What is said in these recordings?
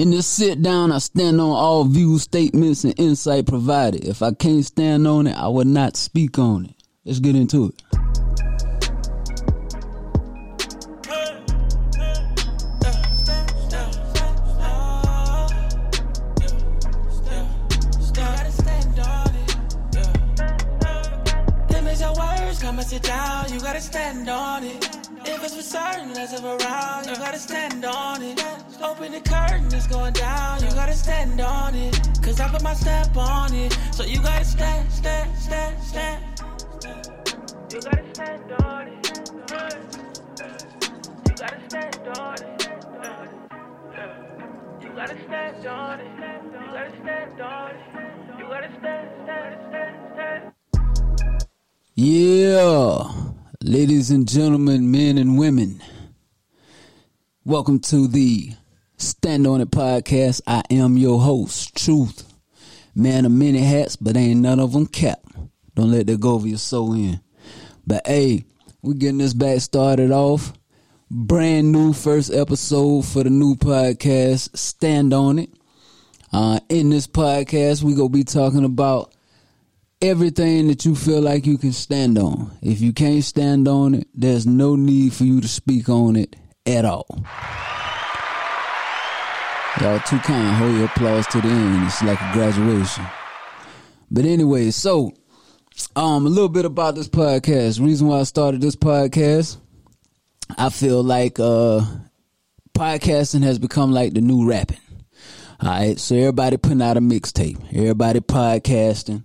In this sit down, I stand on all views, statements, and insight provided. If I can't stand on it, I will not speak on it. Let's get into it. My stamp on it, so you gotta stand, stand, stand, stand. You gotta stand on it. You gotta stand on it. You gotta stand on it. You gotta stand on it. You gotta stand, stand, stand, stand. Yeah, ladies and gentlemen, men and women, welcome to the Stand On It podcast. I am your host, Truth, man of many hats, but ain't none of them cap. Don't let that go over your soul in. But hey, we getting this back started off. Brand new first episode for the new podcast, Stand On It. Uh, in this podcast, we gonna be talking about everything that you feel like you can stand on. If you can't stand on it, there's no need for you to speak on it at all. Y'all too kind. Hold your applause to the end. It's like a graduation. But anyway, so um a little bit about this podcast. Reason why I started this podcast, I feel like uh podcasting has become like the new rapping. All right, so everybody putting out a mixtape, everybody podcasting,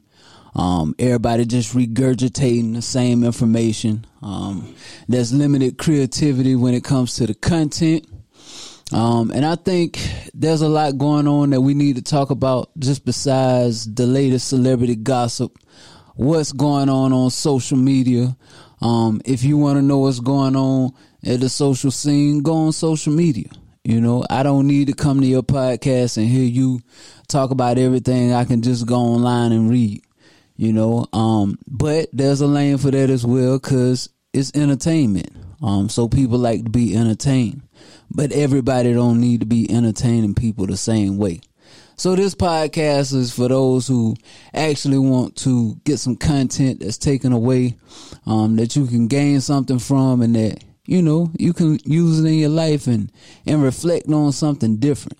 um, everybody just regurgitating the same information. Um, there's limited creativity when it comes to the content. Um, and I think there's a lot going on that we need to talk about just besides the latest celebrity gossip. What's going on on social media? Um, if you want to know what's going on at the social scene, go on social media. You know, I don't need to come to your podcast and hear you talk about everything. I can just go online and read, you know. Um, but there's a lane for that as well because it's entertainment. Um, so people like to be entertained, but everybody don't need to be entertaining people the same way. So this podcast is for those who actually want to get some content that's taken away, um, that you can gain something from and that you know, you can use it in your life and, and reflect on something different.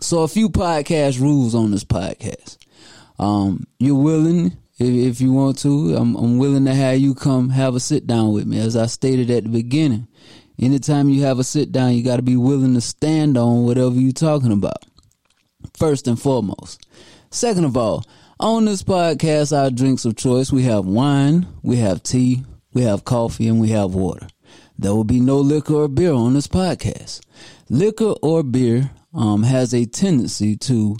So a few podcast rules on this podcast. Um, you're willing, if, if you want to, I'm, I'm willing to have you come have a sit down with me. As I stated at the beginning, anytime you have a sit down, you got to be willing to stand on whatever you're talking about. First and foremost. Second of all, on this podcast, our drinks of choice, we have wine, we have tea, we have coffee, and we have water there will be no liquor or beer on this podcast. Liquor or beer um, has a tendency to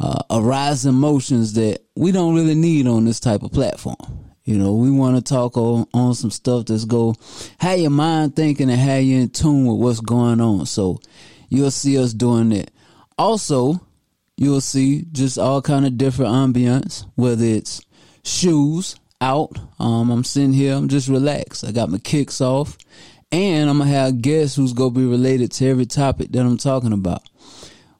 uh, arise emotions that we don't really need on this type of platform. You know, we want to talk on, on some stuff that's go, how your mind thinking and how you in tune with what's going on. So you'll see us doing that. Also, you'll see just all kind of different ambience, whether it's shoes out. Um, I'm sitting here, I'm just relaxed. I got my kicks off and I'm gonna have guests who's gonna be related to every topic that I'm talking about.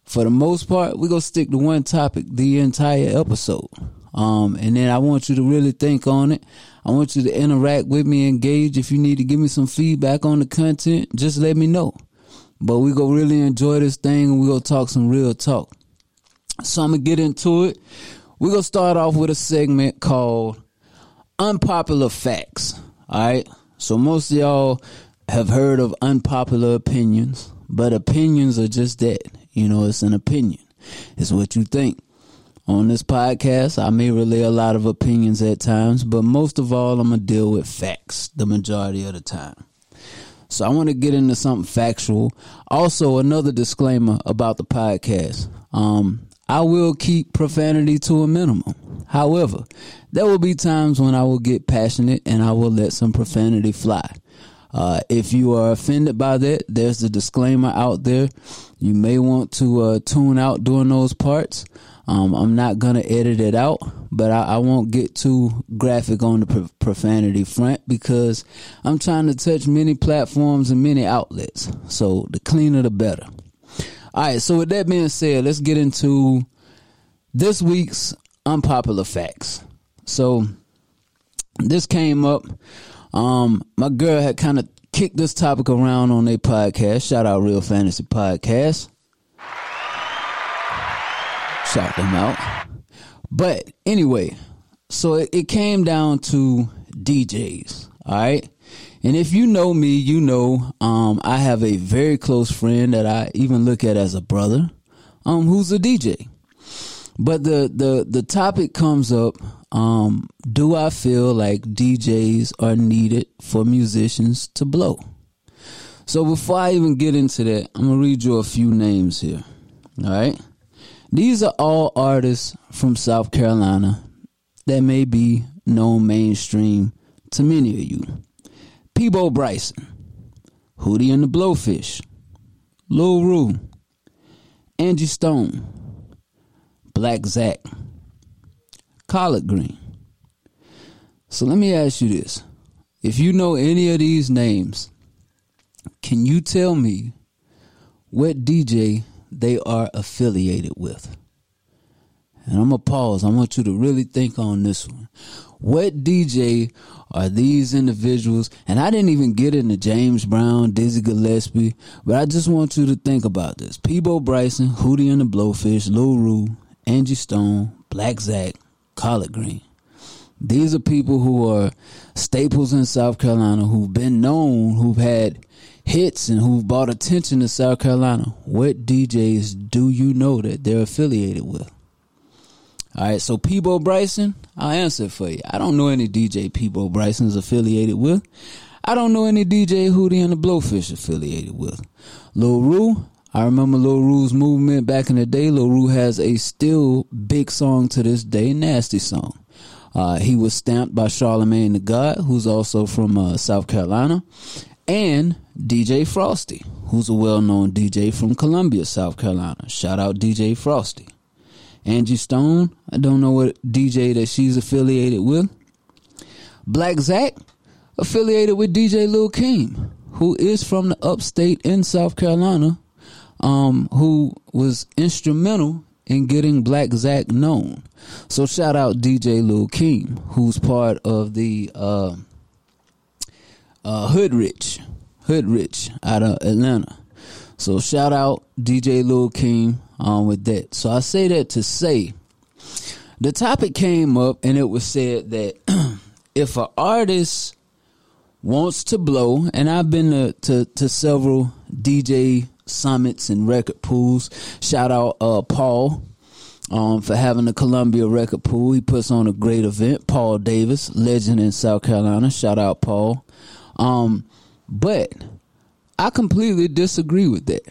For the most part, we're gonna stick to one topic the entire episode. Um, and then I want you to really think on it. I want you to interact with me, engage. If you need to give me some feedback on the content, just let me know. But we gonna really enjoy this thing and we gonna talk some real talk. So I'm gonna get into it. We're gonna start off with a segment called Unpopular Facts. Alright. So most of y'all have heard of unpopular opinions, but opinions are just that. You know, it's an opinion. It's what you think. On this podcast, I may relay a lot of opinions at times, but most of all, I'm going to deal with facts the majority of the time. So I want to get into something factual. Also, another disclaimer about the podcast. Um, I will keep profanity to a minimum. However, there will be times when I will get passionate and I will let some profanity fly. Uh, if you are offended by that, there's the disclaimer out there. You may want to uh, tune out during those parts. Um, I'm not gonna edit it out, but I, I won't get too graphic on the profanity front because I'm trying to touch many platforms and many outlets. So the cleaner, the better. All right, so with that being said, let's get into this week's unpopular facts. So this came up. Um, my girl had kind of kicked this topic around on their podcast. Shout out Real Fantasy Podcast. Shout them out. But anyway, so it, it came down to DJs. All right. And if you know me, you know um, I have a very close friend that I even look at as a brother, um, who's a DJ. But the the the topic comes up: um, Do I feel like DJs are needed for musicians to blow? So before I even get into that, I'm gonna read you a few names here. All right, these are all artists from South Carolina that may be known mainstream to many of you. Peabo Bryson, Hootie and the Blowfish, Lil Ru, Angie Stone, Blacc Zacc, Collard Green. So let me ask you this. If you know any of these names, can you tell me what DJ they are affiliated with? And I'm going to pause. I want you to really think on this one. What DJ are these individuals? And I didn't even get into James Brown, Dizzy Gillespie, but I just want you to think about this. Peabo Bryson, Hootie and the Blowfish, Lil Ru, Angie Stone, Blacc Zacc, Collard Green. These are people who are staples in South Carolina, who've been known, who've had hits, and who've brought attention to South Carolina. What DJs do you know that they're affiliated with? All right, so Peabo Bryson, I'll answer for you. I don't know any DJ Peabo Bryson's affiliated with. I don't know any DJ Hootie and the Blowfish affiliated with. Lil Ru, I remember Lil Ru's movement back in the day. Lil Ru has a still big song to this day, Nasty Song. Uh, he was stamped by Charlemagne the God, who's also from uh, South Carolina, and DJ Frosty, who's a well known DJ from Columbia, South Carolina. Shout out DJ Frosty. Angie Stone, I don't know what DJ that she's affiliated with. Blacc Zacc, affiliated with DJ Lil Keem, who is from the upstate in South Carolina, um, who was instrumental in getting Blacc Zacc known. So shout out DJ Lil Keem, who's part of the uh, uh, Hood Rich, Hood Rich out of Atlanta. So shout out DJ Lil King um, with that. So I say that to say the topic came up and it was said that if an artist wants to blow, and I've been to, to, to several DJ summits and record pools. Shout out uh, Paul um, for having the Columbia Record Pool. He puts on a great event. Paul Davis, legend in South Carolina. Shout out Paul. Um, but I completely disagree with that,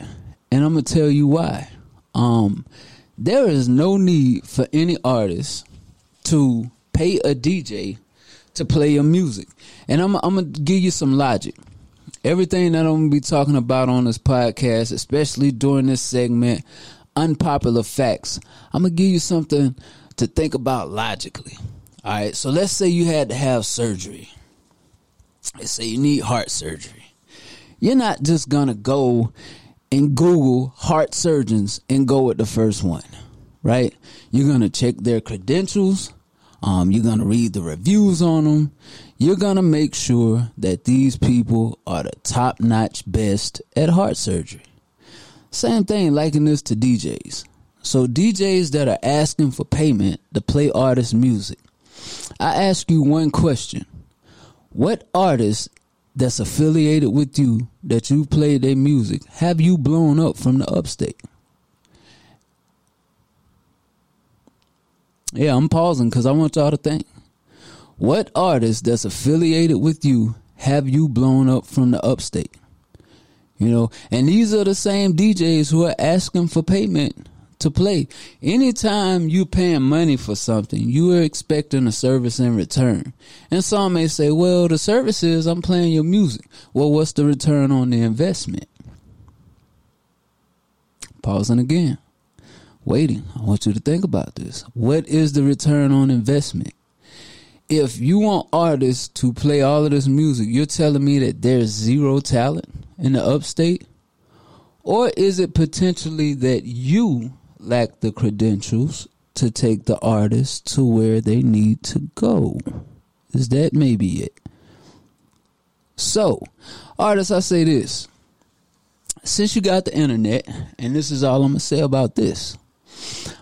and I'm gonna tell you why. Um, there is no need for any artist to pay a DJ to play your music, and I'm I'm gonna give you some logic. Everything that I'm gonna be talking about on this podcast, especially during this segment, unpopular facts. I'm gonna give you something to think about logically. All right, so let's say you had to have surgery. Let's say you need heart surgery. You're not just gonna go and Google heart surgeons and go with the first one, right? You're gonna check their credentials. Um, you're gonna read the reviews on them. You're gonna make sure that these people are the top notch best at heart surgery. Same thing, liking this to DJs. So DJs that are asking for payment to play artist music. I ask you one question. What artist that's affiliated with you that you've played their music have you blown up from the upstate? Yeah, I'm pausing because I want y'all to think. What artist that's affiliated with you have you blown up from the upstate? You know, and these are the same DJs who are asking for payment to play. Anytime you paying money for something, you are expecting a service in return. And some may say, well, the service is I'm playing your music. Well, what's the return on the investment? Pausing again. Waiting. I want you to think about this. What is the return on investment? If you want artists to play all of this music, you're telling me that there's zero talent in the upstate? Or is it potentially that you lack the credentials to take the artist to where they need to go? Is that maybe it? So, artists, I say this. Since you got the internet, and this is all I'm gonna say about this.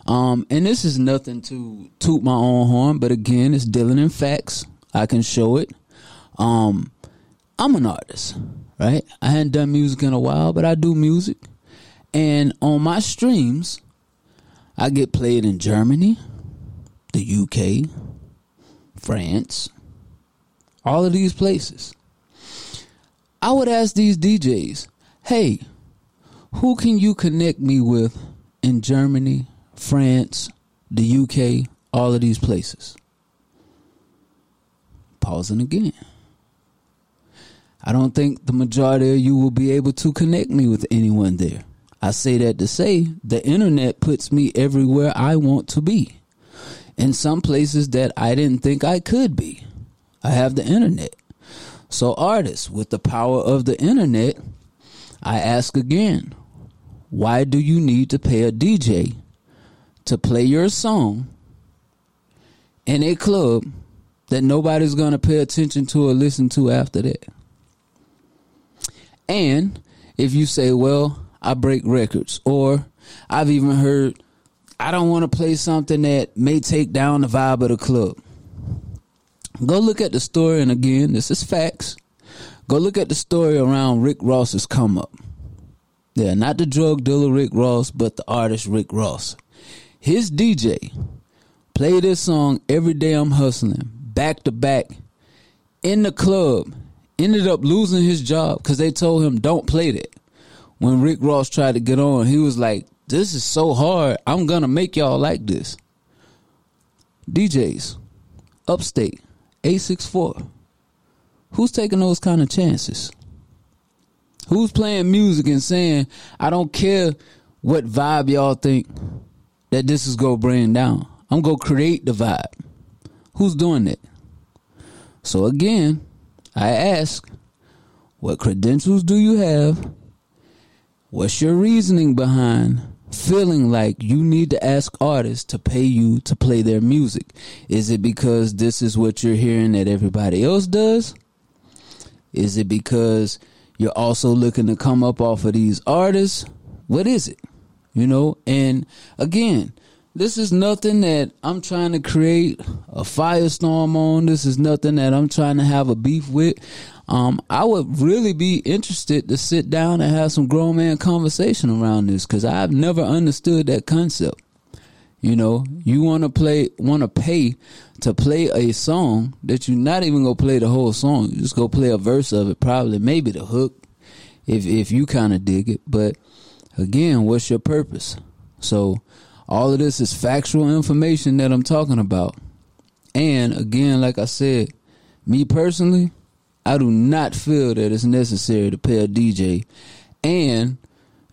Um, and this is nothing to toot my own horn, but again, it's dealing in facts. I can show it. Um, I'm an artist, right? I hadn't done music in a while, but I do music. And on my streams, I get played in Germany, the UK, France, all of these places. I would ask these DJs, hey, who can you connect me with in Germany, France, the UK, all of these places? Pausing again. I don't think the majority of you will be able to connect me with anyone there. I say that to say the internet puts me everywhere I want to be. In some places that I didn't think I could be. I have the internet. So, artists, with the power of the internet, I ask again why do you need to pay a DJ to play your song in a club that nobody's going to pay attention to or listen to after that? And if you say, well, I break records, or I've even heard, I don't want to play something that may take down the vibe of the club. Go look at the story, and again, this is facts. Go look at the story around Rick Ross's come up. Yeah, not the drug dealer Rick Ross, but the artist Rick Ross. His DJ played this song every day I'm hustling, back to back, in the club. Ended up losing his job because they told him don't play that. When Rick Ross tried to get on, he was like, "This is so hard. I'm gonna make y'all like this." DJs, upstate, 864. Who's taking those kind of chances? Who's playing music and saying, I don't care what vibe y'all think that this is gonna bring down. I'm gonna create the vibe. Who's doing that? So again, I ask, what credentials do you have? What's your reasoning behind feeling like you need to ask artists to pay you to play their music? Is it because this is what you're hearing that everybody else does? Is it because you're also looking to come up off of these artists? What is it? You know, and again, this is nothing that I'm trying to create a firestorm on. This is nothing that I'm trying to have a beef with. Um, I would really be interested to sit down and have some grown man conversation around this because I've never understood that concept. You know, you want to play, want to pay to play a song that you're not even gonna play the whole song. You just go play a verse of it, probably maybe the hook, if if you kind of dig it. But again, what's your purpose? So all of this is factual information that I'm talking about. And again, like I said, me personally, I do not feel that it's necessary to pay a DJ. And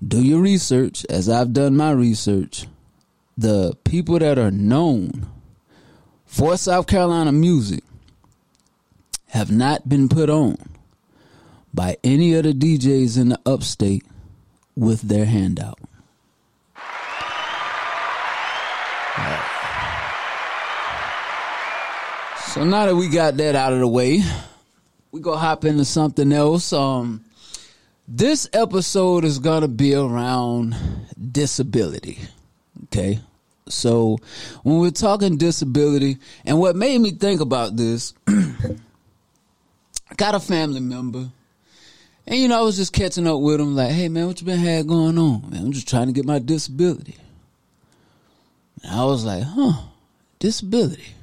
do your research, as I've done my research the people that are known for South Carolina music have not been put on by any of the DJs in the upstate with their handout. So now that we got that out of the way, we go hop into something else. Um, this episode is gonna be around disability. Okay. So when we're talking disability, and what made me think about this, I got a family member. And you know, I was just catching up with him, like, hey man, what you been had going on? Man, I'm just trying to get my disability. And I was like, huh, disability.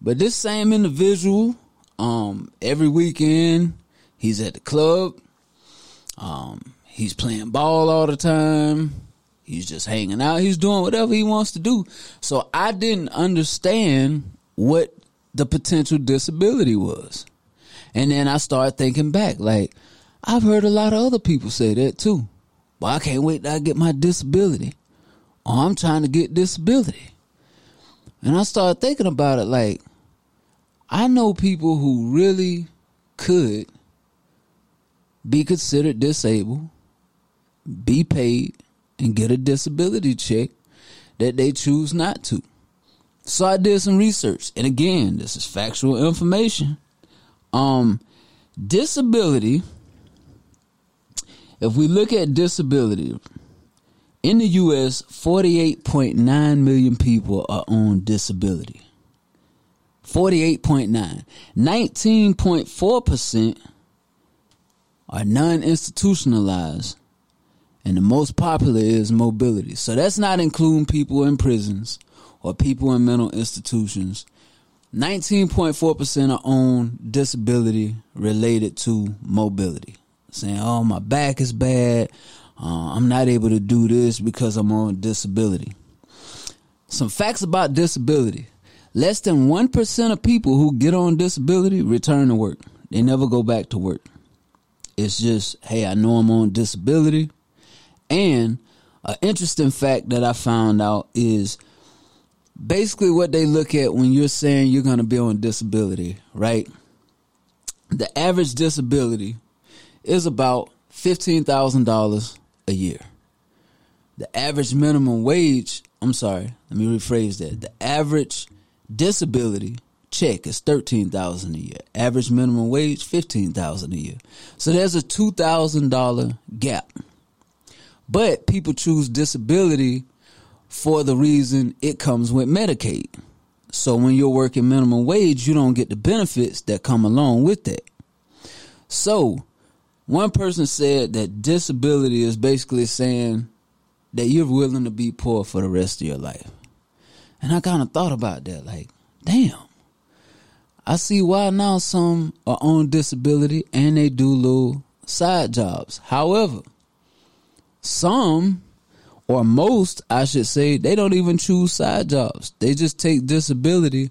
But this same individual, um, every weekend, he's at the club. Um, he's playing ball all the time. He's just hanging out. He's doing whatever he wants to do. So I didn't understand what the potential disability was. And then I started thinking back, like, I've heard a lot of other people say that too. Well, I can't wait till I get my disability. Or I'm trying to get disability. And I started thinking about it like, I know people who really could be considered disabled be paid, and get a disability check that they choose not to. So I did some research, and again, this is factual information. Um, disability. If we look at disability, in the U.S., 48.9 million people are on disability. 48.9. 19.4% are non institutionalized. And the most popular is mobility. So that's not including people in prisons or people in mental institutions. 19.4% are on disability related to mobility. Saying, oh, my back is bad. Uh, I'm not able to do this because I'm on disability. Some facts about disability. Less than 1% of people who get on disability return to work. They never go back to work. It's just, hey, I know I'm on disability. And an interesting fact that I found out is basically what they look at when you're saying you're going to be on disability, right? The average disability is about $15,000 a year. The average minimum wage, I'm sorry, let me rephrase that. The average disability check is 13000 a year. Average minimum wage 15000 a year. So there's a $2,000 gap. But people choose disability for the reason it comes with Medicaid. So when you're working minimum wage, you don't get the benefits that come along with that. So one person said that disability is basically saying that you're willing to be poor for the rest of your life. And I kind of thought about that like, damn. I see why now some are on disability and they do little side jobs. However, some or most, I should say, they don't even choose side jobs. They just take disability.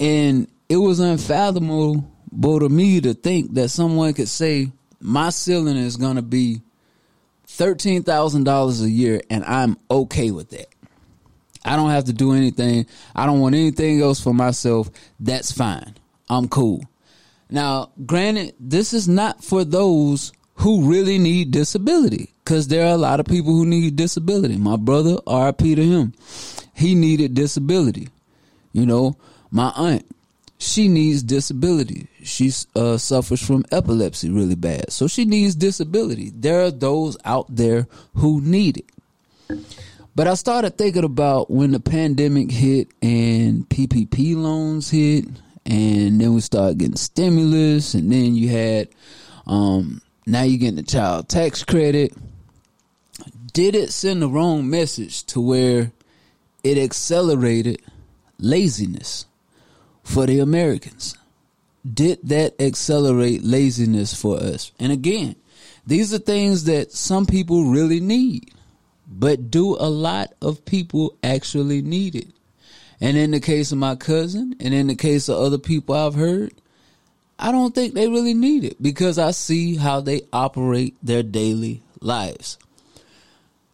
And it was unfathomable to me to think that someone could say, my ceiling is going to be $13,000 a year and I'm okay with that. I don't have to do anything. I don't want anything else for myself. That's fine. I'm cool. Now, granted, this is not for those who really need disability because there are a lot of people who need disability. My brother, RIP to him, he needed disability. You know, my aunt, she needs disability. She uh, suffers from epilepsy really bad. So she needs disability. There are those out there who need it. But I started thinking about when the pandemic hit and PPP loans hit, and then we started getting stimulus, and then you had, um, now you're getting the child tax credit. Did it send the wrong message to where it accelerated laziness? for the Americans? Did that accelerate laziness for us? And again, these are things that some people really need, but do a lot of people actually need it? And in the case of my cousin, and in the case of other people I've heard, I don't think they really need it because I see how they operate their daily lives.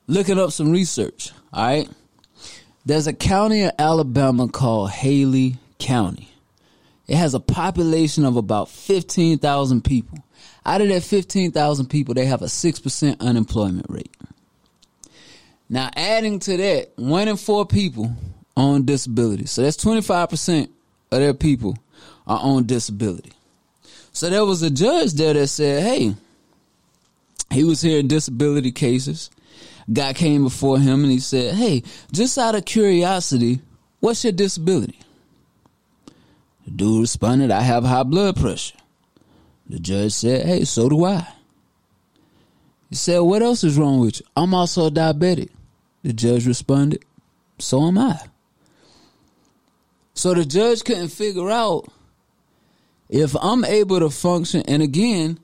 Looking up some research, all right? There's a county in Alabama called Haley County. It has a population of about 15,000 people. Out of that 15,000 people, they have a 6% unemployment rate. Now, adding to that, one in four people on disability. So that's 25% of their people are on disability. So there was a judge there that said, hey, he was hearing disability cases. Guy came before him and he said, hey, just out of curiosity, what's your disability? The dude responded, I have high blood pressure. The judge said, Hey, so do I. He said, What else is wrong with you? I'm also diabetic. The judge responded, So am I. So the judge couldn't figure out if I'm able to function, and again,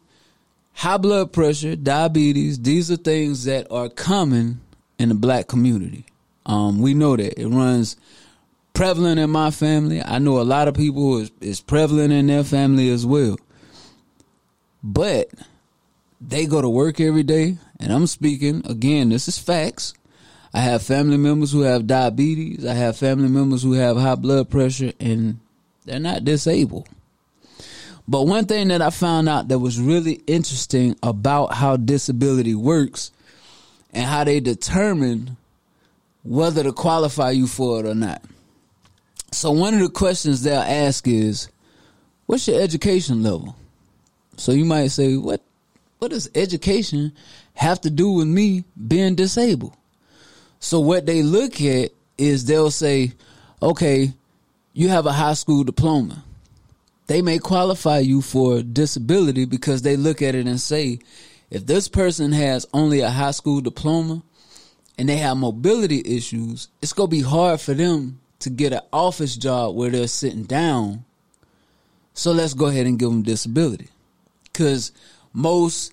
high blood pressure, diabetes, these are things that are common in the black community. Um, we know that it runs prevalent in my family. I know a lot of people is, is prevalent in their family as well. But they go to work every day, and I'm speaking again. This is facts. I have family members who have diabetes. I have family members who have high blood pressure, and they're not disabled. But one thing that I found out that was really interesting about how disability works and how they determine whether to qualify you for it or not. So one of the questions they'll ask is, "What's your education level?" So you might say, "What? What does education have to do with me being disabled?" So what they look at is they'll say, "Okay, you have a high school diploma." They may qualify you for disability because they look at it and say, if this person has only a high school diploma and they have mobility issues, it's going to be hard for them to get an office job where they're sitting down. So let's go ahead and give them disability. Because most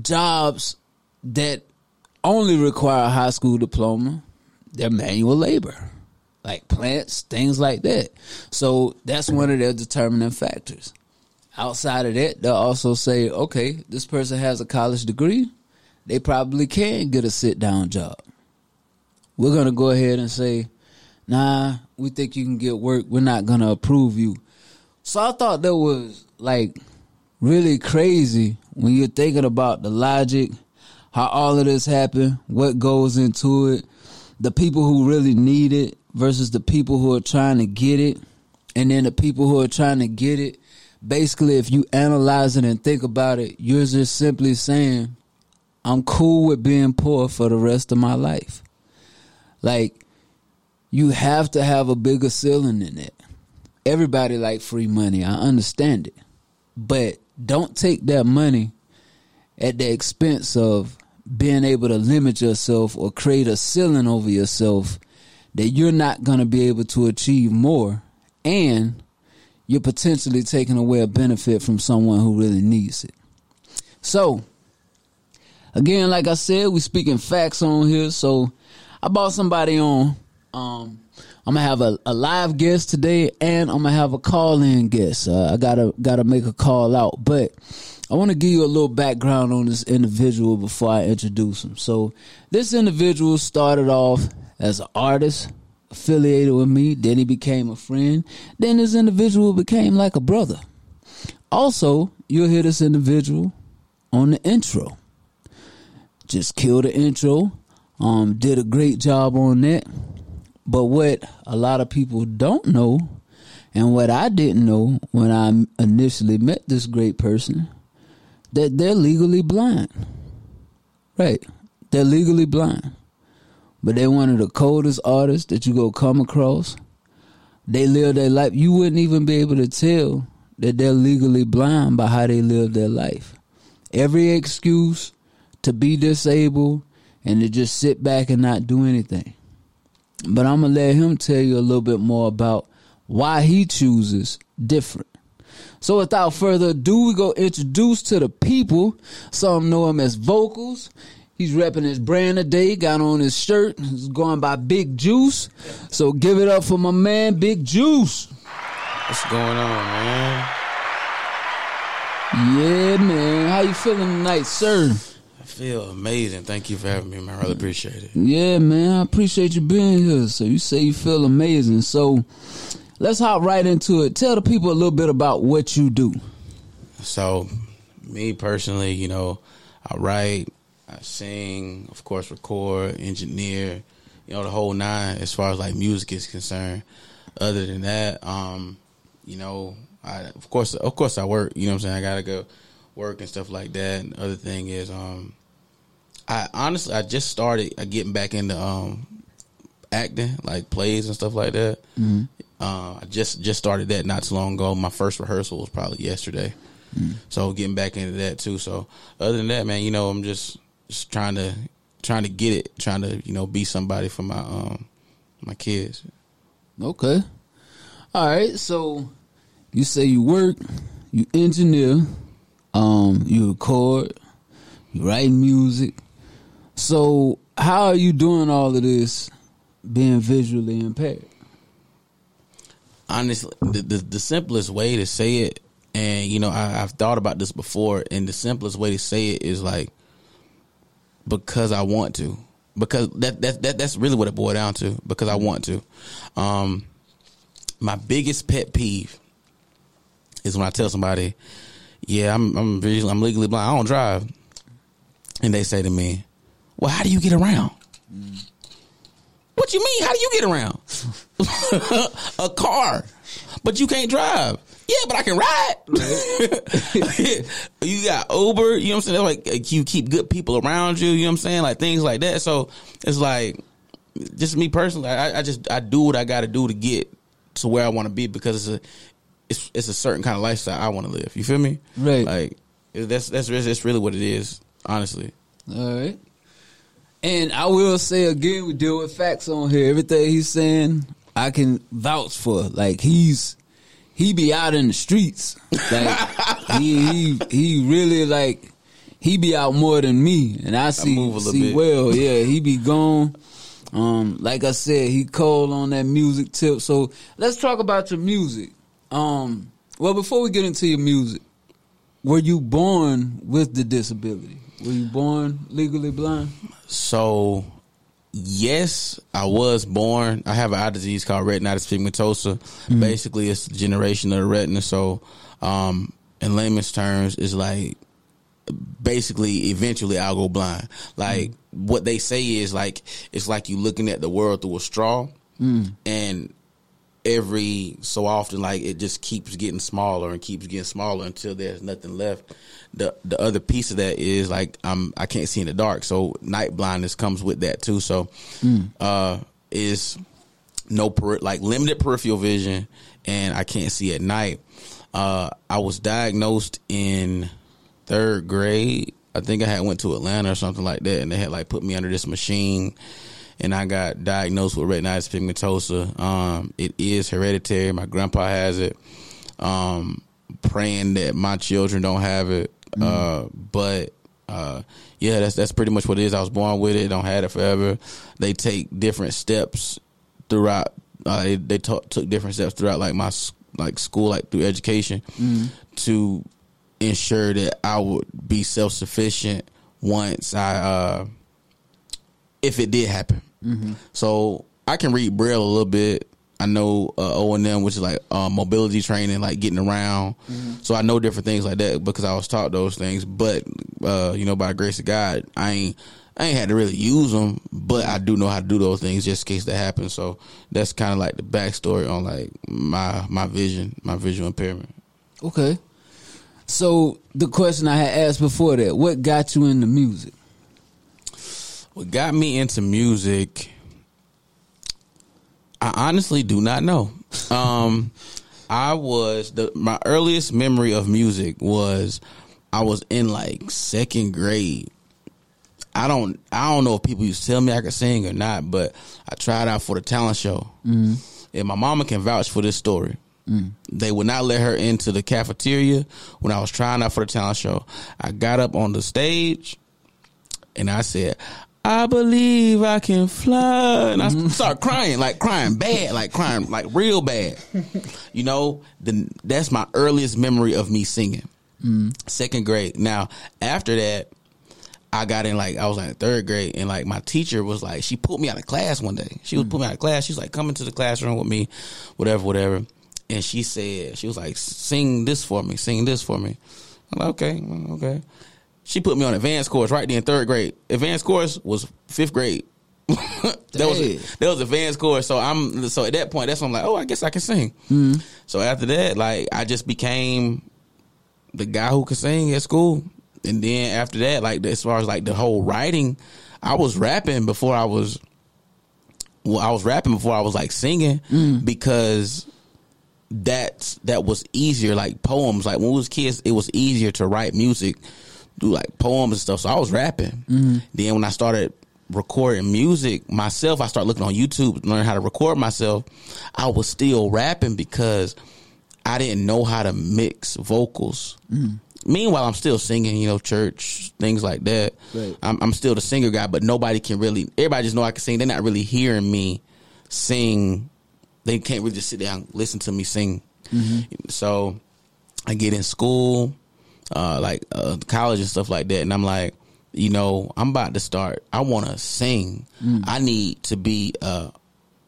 jobs that only require a high school diploma, they're manual labor, like plants, things like that. So that's one of their determining factors. Outside of that, they'll also say, okay, this person has a college degree. They probably can get a sit down job. We're going to go ahead and say, nah, we think you can get work. We're not going to approve you. So I thought that was like really crazy when you're thinking about the logic, how all of this happened, what goes into it, the people who really need it versus the people who are trying to get it, and then the people who are trying to get it basically, if you analyze it and think about it, you're just simply saying, I'm cool with being poor for the rest of my life. Like, you have to have a bigger ceiling than that. Everybody like free money. I understand it. But don't take that money at the expense of being able to limit yourself or create a ceiling over yourself that you're not going to be able to achieve more and you're potentially taking away a benefit from someone who really needs it. So, again, like I said, we speaking facts on here. So, I bought somebody on. Um, I'm gonna have a, a, live guest today, and I'm gonna have a call in guest. Uh, I gotta gotta make a call out, but I want to give you a little background on this individual before I introduce him. So, this individual started off as an artist affiliated with me. Then he became a friend. Then this individual became like a brother. Also, you'll hear this individual on the intro. Just killed the intro. Um, did a great job on that. But what a lot of people don't know, and what I didn't know when I initially met this great person, that they're legally blind. Right. They're legally blind but they're one of the coldest artists that you go come across. They live their life. You wouldn't even be able to tell that they're legally blind by how they live their life. Every excuse to be disabled and to just sit back and not do anything. But I'm going to let him tell you a little bit more about why he chooses different. So without further ado, we go introduce to the people. Some know him as vocals. He's repping his brand today, got on his shirt, he's going by Big Juice. So give it up for my man, Big Juice. What's going on, man? Yeah, man. How you feeling tonight, sir? I feel amazing. Thank you for having me, man. I really appreciate it. Yeah, man. I appreciate you being here. So you say you feel amazing. So let's hop right into it. Tell the people a little bit about what you do. So, me personally, you know, I write, I sing, of course, record, engineer, you know, the whole nine as far as like music is concerned. Other than that, um, you know, I of course of course I work, you know what I'm saying? I gotta go work and stuff like that. And the other thing is, um, I honestly I just started uh, getting back into um acting, like plays and stuff like that. Mm-hmm. Uh, I just just started that not too long ago. My first rehearsal was probably yesterday. Mm-hmm. So getting back into that too. So other than that, man, you know, I'm just just trying to trying to get it, trying to you know be somebody for my um my kids. Okay, all right. So you say you work, you engineer, um, you record, you write music. So how are you doing all of this, being visually impaired? Honestly, the, the, the simplest way to say it, and you know, I, I've thought about this before, and the simplest way to say it is like because I want to. Because that that, that that's really what it boiled down to. Because I want to. Um, my biggest pet peeve is when I tell somebody, "Yeah, I'm I'm I'm legally blind. I don't drive," and they say to me, well, how do you get around? What you mean? How do you get around? a car, but you can't drive. Yeah, but I can ride. you got Uber. You know what I'm saying? Like, like you keep good people around you. You know what I'm saying? Like things like that. So it's like, just me personally. I, I just I do what I got to do to get to where I want to be because it's a it's it's a certain kind of lifestyle I want to live. You feel me? Right. Like that's that's that's really what it is. Honestly. All right. And I will say again, we deal with facts on here. Everything he's saying, I can vouch for. Like he's he be out in the streets. Like he he he really like he be out more than me, and I see move a see bit. well. Yeah, he be gone. Um, like I said, he cold on that music tip. So let's talk about your music. Um, well, before we get into your music, were you born with the disability? Were you born legally blind? So, yes, I was born. I have an eye disease called retinitis pigmentosa. Mm-hmm. Basically, it's the generation of the retina. So, um, in layman's terms, it's like basically eventually I'll go blind. Like mm-hmm. what they say is like it's like you looking at the world through a straw, mm. and every so often like it just keeps getting smaller and keeps getting smaller until there's nothing left. The the other piece of that is like I'm I can't see in the dark, so night blindness comes with that too. So uh is no per, like limited peripheral vision and I can't see at night. Uh I was diagnosed in third grade. I think I had went to Atlanta or something like that and they had like put me under this machine and I got diagnosed with retinitis pigmentosa. Um, it is hereditary. My grandpa has it. Um, praying that my children don't have it. Uh, but uh, yeah, that's that's pretty much what it is. I was born with it. Don't have it forever. They take different steps throughout. Uh, they they took different steps throughout like my s- like school, like through education, to ensure that I would be self sufficient once I uh, if it did happen. So I can read braille a little bit. I know uh, O and M, which is like uh, mobility training, like getting around. So I know different things like that because I was taught those things. But uh, you know, by the grace of God, I ain't I ain't had to really use them, but I do know how to do those things just in case that happens. So that's kind of like the backstory on like my my vision, my visual impairment. Okay. So the question I had asked before that, what got you into music? What got me into music, I honestly do not know. Um, I was the my earliest memory of music was I was in like second grade. I don't I don't know if people used to tell me I could sing or not, but I tried out for the talent show, and my mama can vouch for this story. They would not let her into the cafeteria when I was trying out for the talent show. I got up on the stage and I said, I believe I can fly. And I mm-hmm. start crying, like crying bad, like crying, like real bad. you know, the, that's my earliest memory of me singing. Mm. Second grade. Now, after that, I got in like I was like third grade, and like my teacher was like, she pulled me out of class one day. She was mm. pulling me out of class. She's like, come into the classroom with me, whatever, whatever. And she said, she was like, sing this for me, sing this for me. I'm like, okay, okay. She put me on advanced course right there in third grade. Advanced course was fifth grade. that Dang. was that was advanced course. So I'm so at that point, that's when I'm like, oh, I guess I can sing. Mm-hmm. So after that, like I just became the guy who could sing at school. And then after that, like as far as like the whole writing, I was rapping before I was well, I was rapping before I was like singing mm. because that that was easier. Like poems, like when we was kids, it was easier to write music, do like poems and stuff. So I was rapping. Mm-hmm. Then when I started recording music myself, I started looking on YouTube, learning how to record myself. I was still rapping because I didn't know how to mix vocals. Mm-hmm. Meanwhile, I'm still singing, you know, church things like that. Right. I'm, I'm still the singer guy, but nobody can really. Everybody just know I can sing. They're not really hearing me sing. They can't really just sit down and listen to me sing. Mm-hmm. So I get in school, uh, like uh, college and stuff like that, and I'm like, you know, I'm about to start. I want to sing. I need to be. Uh,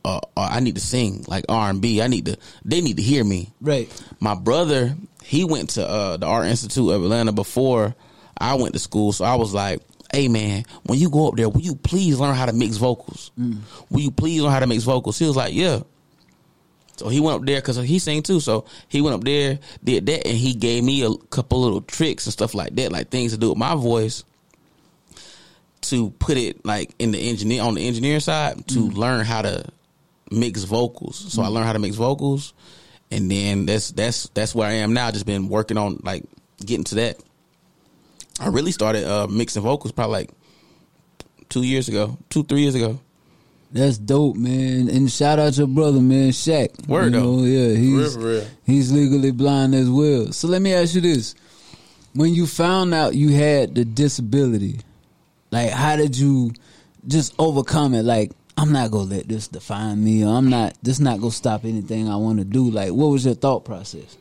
uh, uh, I need to sing like R and B. I need to. They need to hear me Right. my brother he went to uh, the art institute of atlanta before i went to school so i was like "Hey man, when you go up there, will you please learn how to mix vocals? Will you please learn how to mix vocals?" He was like, "Yeah." So he went up there because he sang too. So he went up there, did that, and he gave me a couple little tricks and stuff like that, like things to do with my voice to put it like in the engineer on the engineering side to learn how to mix vocals. So I learned how to mix vocals, and then that's that's that's where I am now. Just been working on like getting to that. I really started uh, mixing vocals probably like two years ago, two three years ago. That's dope, man. And shout out your brother, man, Shaq. Word, you though. know, yeah, he's real, real. he's legally blind as well. So let me ask you this: When you found out you had the disability, like how did you just overcome it? Like I'm not gonna let this define me, or I'm not. This not gonna stop anything I want to do. Like, what was your thought process?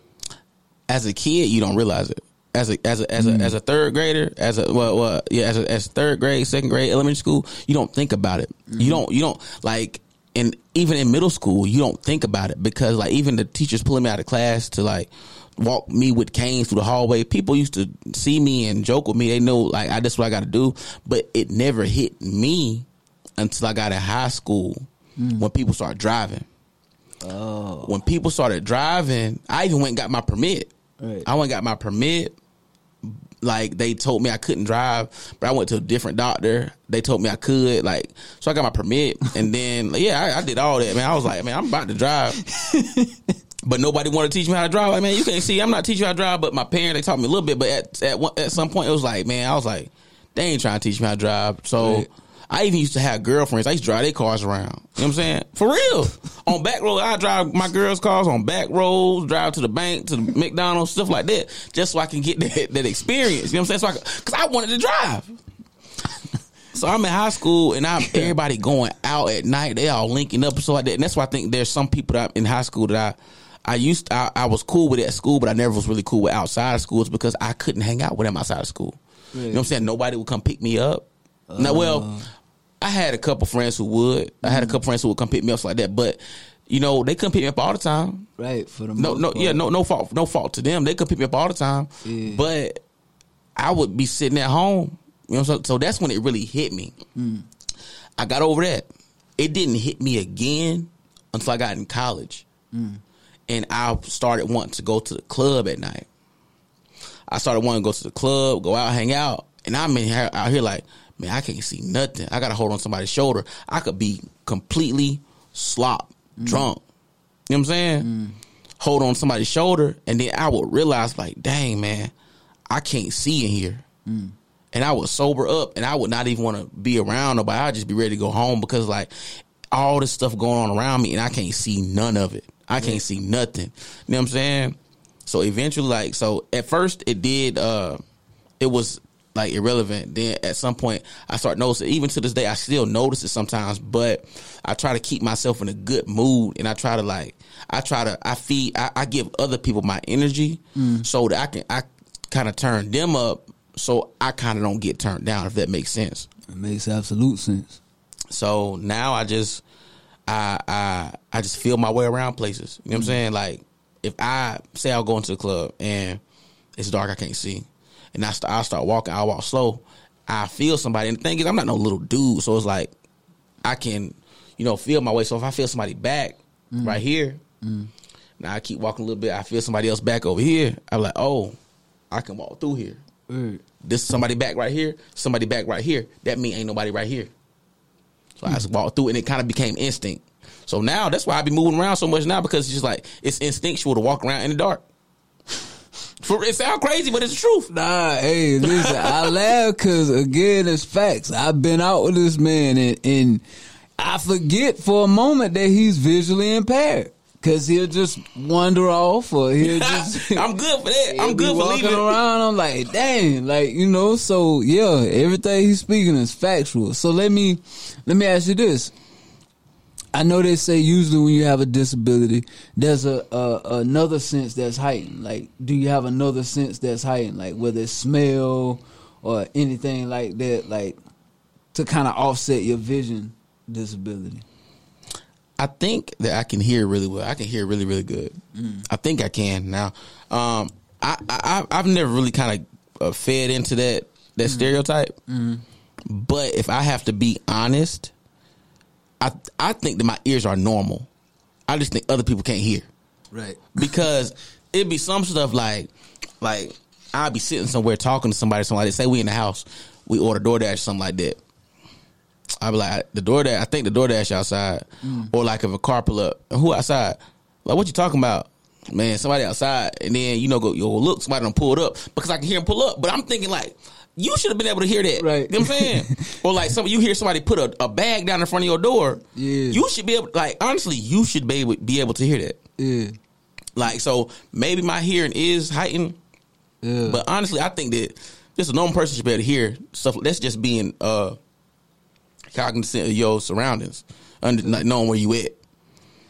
as a kid, you don't realize it. As a as a as a mm. as a third grader, as a well, well yeah, as a, as third grade, second grade, elementary school, you don't think about it. You mm-hmm. don't you don't like, and even in middle school, you don't think about it because like even the teachers pulling me out of class to like walk me with canes through the hallway. People used to see me and joke with me. They know like I that's what I got to do, but it never hit me until I got in high school mm. when people started driving Oh, when people started driving, I even went and got my permit. Right. I went and got my permit. Like they told me I couldn't drive, but I went to a different doctor. They told me I could. Like so, I got my permit, and then yeah, I, I did all that. Man, I was like, man, I'm about to drive. But nobody wanted to teach me how to drive. Like, man, you can't see. I'm not teaching you how to drive, but my parents they taught me a little bit. But at at, one, at some point, it was like, man, I was like, they ain't trying to teach me how to drive. So Right. I even used to have girlfriends. I used to drive their cars around. You know what I'm saying? For real. on back road, I drive my girls' cars on back roads, drive to the bank, to the McDonald's, stuff like that, just so I can get that, that experience. You know what I'm saying? So I, because I wanted to drive. So I'm in high school and I'm everybody going out at night. They all linking up and stuff like that. And that's why I think there's some people that in high school that I I used I, I was cool with at school, but I never was really cool with outside of schools because I couldn't hang out with them outside of school. You know what I'm saying? Nobody would come pick me up. now, well, uh. I had a couple friends who would. I had a couple friends who would come pick me up like that, but you know they couldn't pick me up all the time. right. For the No, no, part. yeah, no, no fault, no fault to them. They could pick me up all the time, Yeah. but I would be sitting at home. You know, so, so that's when it really hit me. Mm. I got over that. It didn't hit me again until I got in college, Mm. and I started wanting to go to the club at night. I started wanting to go to the club, go out, hang out, and I'm in here, out here like, man, I can't see nothing. I got to hold on somebody's shoulder. I could be completely slop, mm. drunk. You know what I'm saying? Mm. Hold on somebody's shoulder, and then I would realize, like, dang, man, I can't see in here. Mm. And I would sober up, and I would not even want to be around nobody. I'd just be ready to go home because, like, all this stuff going on around me, and I can't see none of it. I can't see nothing. You know what I'm saying? So eventually, like, so at first it did, uh, it was like irrelevant. Then at some point, I start noticing. Even to this day, I still notice it sometimes. But I try to keep myself in a good mood, and I try to like, I try to, I feed, I, I give other people my energy, mm. so that I can, I kind of turn them up, so I kind of don't get turned down. If that makes sense. It makes absolute sense. So now I just I I I just feel my way around places. You know what I'm mm. saying? Like if I say I'll go into the club and it's dark, I can't see, and I start I start walking, I walk slow. I feel somebody, and the thing is, I'm not no little dude, so it's like I can, you know, feel my way. So if I feel somebody back mm. right here, mm. now I keep walking a little bit. I feel somebody else back over here. I'm like, oh, I can walk through here. Word. This somebody back right here, somebody back right here. That mean ain't nobody right here. So I just mm. walked through, and it kind of became instinct. So now that's why I be moving around so much now because it's just like it's instinctual to walk around in the dark. For it sound crazy, but it's the truth. Nah, hey, listen, I laugh because again, it's facts. I've been out with this man, and, and I forget for a moment that he's visually impaired because he'll just wander off, or he'll just. I'm good for that. I'm good for walking leaving. around. I'm like, dang, like you know. So yeah, everything he's speaking is factual. So let me let me ask you this. I know they say usually when you have a disability, there's a, a another sense that's heightened. Like, do you have another sense that's heightened, like whether it's smell or anything like that, like to kind of offset your vision disability? I think that I can hear really well. I can hear really, really good. I think I can now. Um, I, I I've never really kind of uh, fed into that that stereotype But if I have to be honest, I I think that my ears are normal. I just think other people can't hear Right. because it'd be some stuff like like I'd be sitting somewhere talking to somebody, somebody say we in the house, we order DoorDash, or something like that. I'd be like the DoorDash, I think the DoorDash outside, mm. or like if a car pull up, who outside? Like what you talking about? Man, somebody outside, and then you know go yo look, somebody done pulled up because I can hear him pull up, but I'm thinking like. You should have been able to hear that, Right. You know what I'm saying? or like some you hear somebody put a, a bag down in front of your door. Yeah. You should be able like honestly, you should be able, be able to hear that. Yeah. Like so, maybe my hearing is heightened, Yeah. but honestly, I think that just a normal person should be able to hear stuff. That's just being uh cognizant of your surroundings, under, like knowing where you at.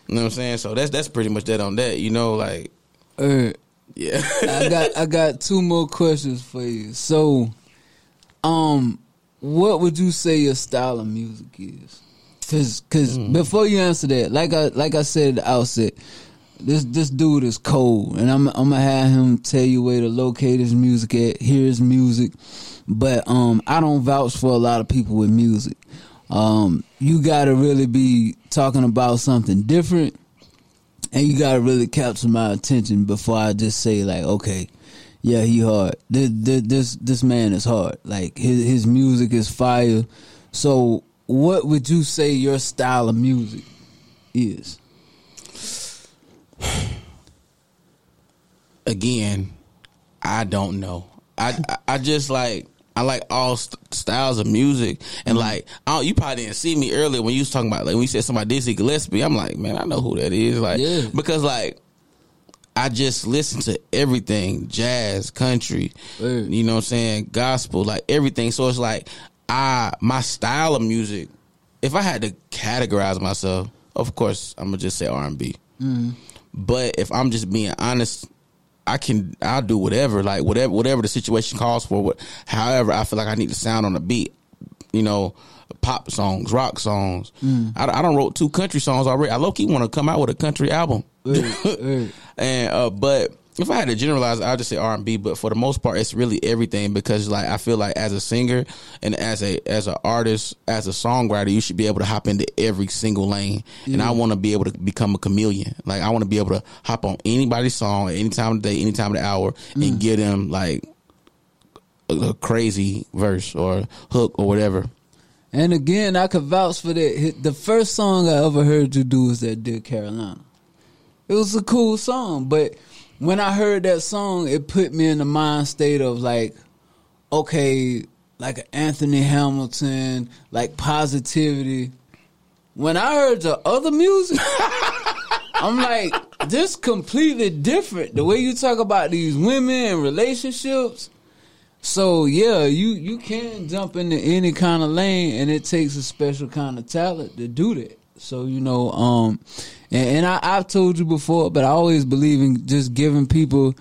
You know what I'm saying? So that's that's pretty much that on that. You know, like Uh, yeah, I got I got two more questions for you. So, um, what would you say your style of music is? Cause, cause before you answer that, like I like I said at the outset, this this dude is cold, and I'm I'm gonna have him tell you where to locate his music at, hear his music. But um, I don't vouch for a lot of people with music. Um, you got to really be talking about something different and you gotta really capture my attention before I just say like, okay, yeah, he hard. This this this, man is hard. Like his his music is fire. So, what would you say your style of music is? again, I don't know. I I, just like I like all st- styles of music, and mm-hmm. like I don't, you probably didn't see me earlier when you was talking about like when you said somebody Dizzy Gillespie. I'm like, man, I know who that is. Like, Yeah. because like I just listen to everything, jazz, country, you know what I'm saying, gospel, like everything. So it's like I my style of music. If I had to categorize myself, of course I'm gonna just say R and B. Mm-hmm. But if I'm just being honest, I can I'll do whatever, like whatever whatever the situation calls for. What, however, I feel like I need to sound on the beat. You know, pop songs, rock songs. Mm. I, I don't wrote two country songs already. I low key want to come out with a country album. And uh, but if I had to generalize, I'd just say R and B. But for the most part, it's really everything because like I feel like as a singer and as a as an artist, as a songwriter, you should be able to hop into every single lane. And I want to be able to become a chameleon. Like I want to be able to hop on anybody's song at any time of the day, any time of the hour, and give them like a, a crazy verse or hook or whatever. And again, I could vouch for that. The first song I ever heard you do was that Dear Carolina. It was a cool song, but when I heard that song, it put me in the mind state of like, okay, like Anthony Hamilton, like positivity. When I heard the other music, I'm like, this completely different. The way you talk about these women and relationships. So yeah, you you can jump into any kind of lane, and it takes a special kind of talent to do that. So you know, um, and, and I, I've told you before, but I always believe in just giving people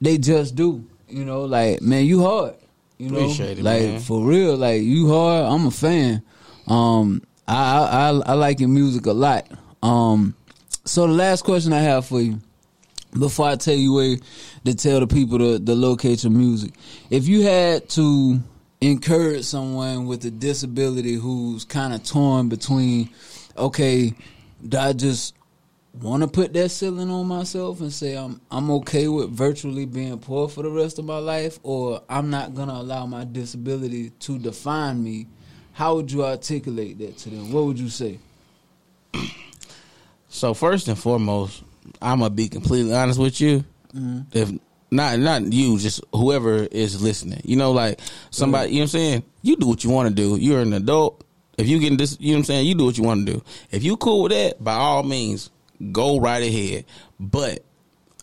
they just do. You know, like man, you hard. You know, Appreciate it, like man. for real, like you hard. I'm a fan. Um, I I, I, I like your music a lot. Um, so the last question I have for you before I tell you where to tell the people to, to locate your music, if you had to encourage someone with a disability who's kind of torn between, okay, do I just want to put that ceiling on myself and say I'm I'm okay with virtually being poor for the rest of my life, or I'm not gonna allow my disability to define me? How would you articulate that to them? What would you say? So first and foremost, I'm gonna be completely honest with you. Mm-hmm. If not not you, just whoever is listening. You know, like somebody. You know what I'm saying? You do what you want to do. You're an adult. If you get this, you know what I'm saying. You do what you want to do. If you cool with that, by all means, go right ahead. But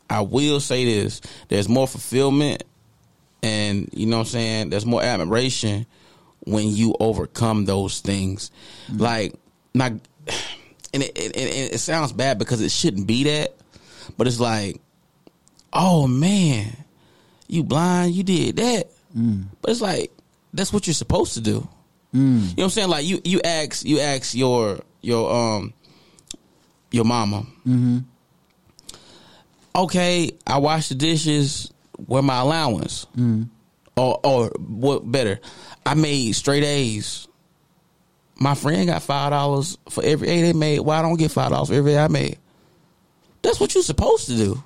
I will say this: there's more fulfillment, and you know what I'm saying. There's more admiration when you overcome those things. Mm-hmm. Like not, and it, it, it, it sounds bad because it shouldn't be that, but it's like, oh man, you blind, you did that, mm. but it's like that's what you're supposed to do. Mm. You know what I'm saying? Like you, you ask, you ask your your um your mama. Mm-hmm. Okay, I wash the dishes. Where my allowance? Mm. or or what better? I made straight A's. My friend got five dollars for every A they made. Why I don't get five dollars for every A I made? That's what you're supposed to do.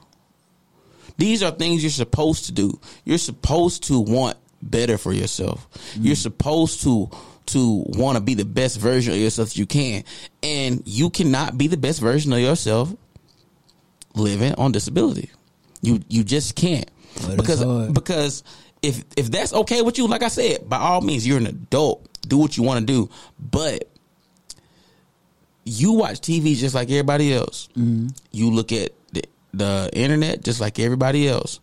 These are things you're supposed to do. You're supposed to want better for yourself. You're mm. supposed to to want to be the best version of yourself you can. And you cannot be the best version of yourself living on disability. You you just can't. But because because if if that's okay with you, like I said, by all means, you're an adult. Do what you want to do. But you watch TV just like everybody else. Mm-hmm. You look at the, the internet just like everybody else.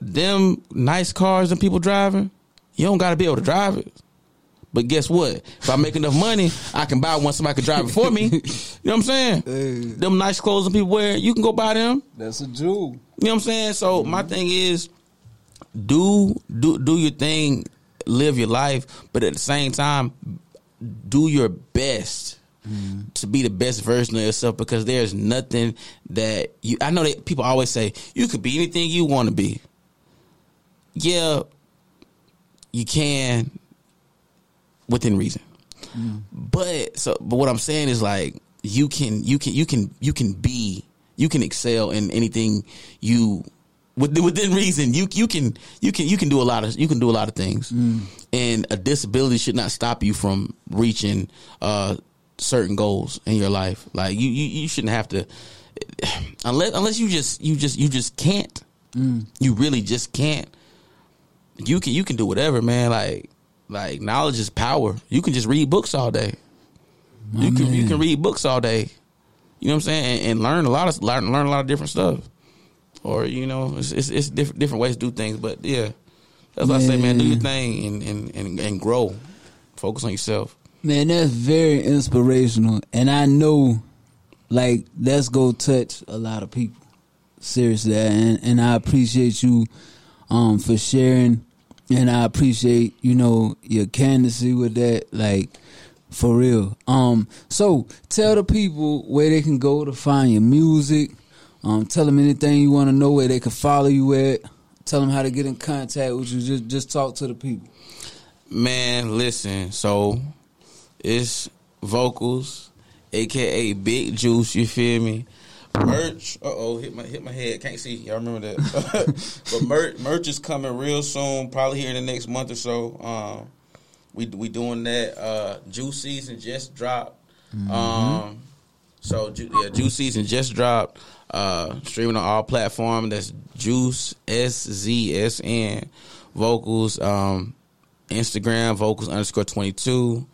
Them nice cars and people driving, you don't got to be able to drive it. But guess what? If I make enough money, I can buy one. Somebody can drive it for me. You know what I'm saying? Hey. Them nice clothes that people wear, you can go buy them. That's a jewel. You know what I'm saying? So my mm-hmm. thing is do do do your thing, live your life, but at the same time do your best mm-hmm. to be the best version of yourself because there's nothing that you I know that people always say you could be anything you want to be. Yeah, you can within reason. But so but what I'm saying is like you can you can you can you can be you can excel in anything you within, within reason. You you can you can you can do a lot of you can do a lot of things. And a disability should not stop you from reaching uh certain goals in your life. Like you you, you shouldn't have to unless unless you just you just you just can't. You really just can't. You can you can do whatever man. Like like knowledge is power. You can just read books all day. You can you can read books all day. You know what i'm saying? And, and learn a lot of learn, learn a lot of different stuff. Or you know it's it's, it's different different ways to do things but yeah. That's why i say man do your thing and, and and and grow. Focus on yourself. Man, that's very inspirational, and I know, like, that's go touch a lot of people. Seriously, and and I appreciate you, um, for sharing, and I appreciate you know your candidacy with that, like, for real. Um, so tell the people where they can go to find your music. Um, tell them anything you want to know where they can follow you at. Tell them how to get in contact with you. Just just talk to the people. Man, listen. So it's vocals, aka Big Juice. You feel me? Merch. Uh oh, hit my hit my head. Can't see. Y'all remember that? but merch merch is coming real soon. Probably here in the next month or so. Um, we we doing that. Uh, Juice season just dropped. Um, so Ju- yeah, Juice season just dropped. Uh, streaming on all platforms. That's Juice S Z S N vocals. Um, Instagram vocals underscore twenty two.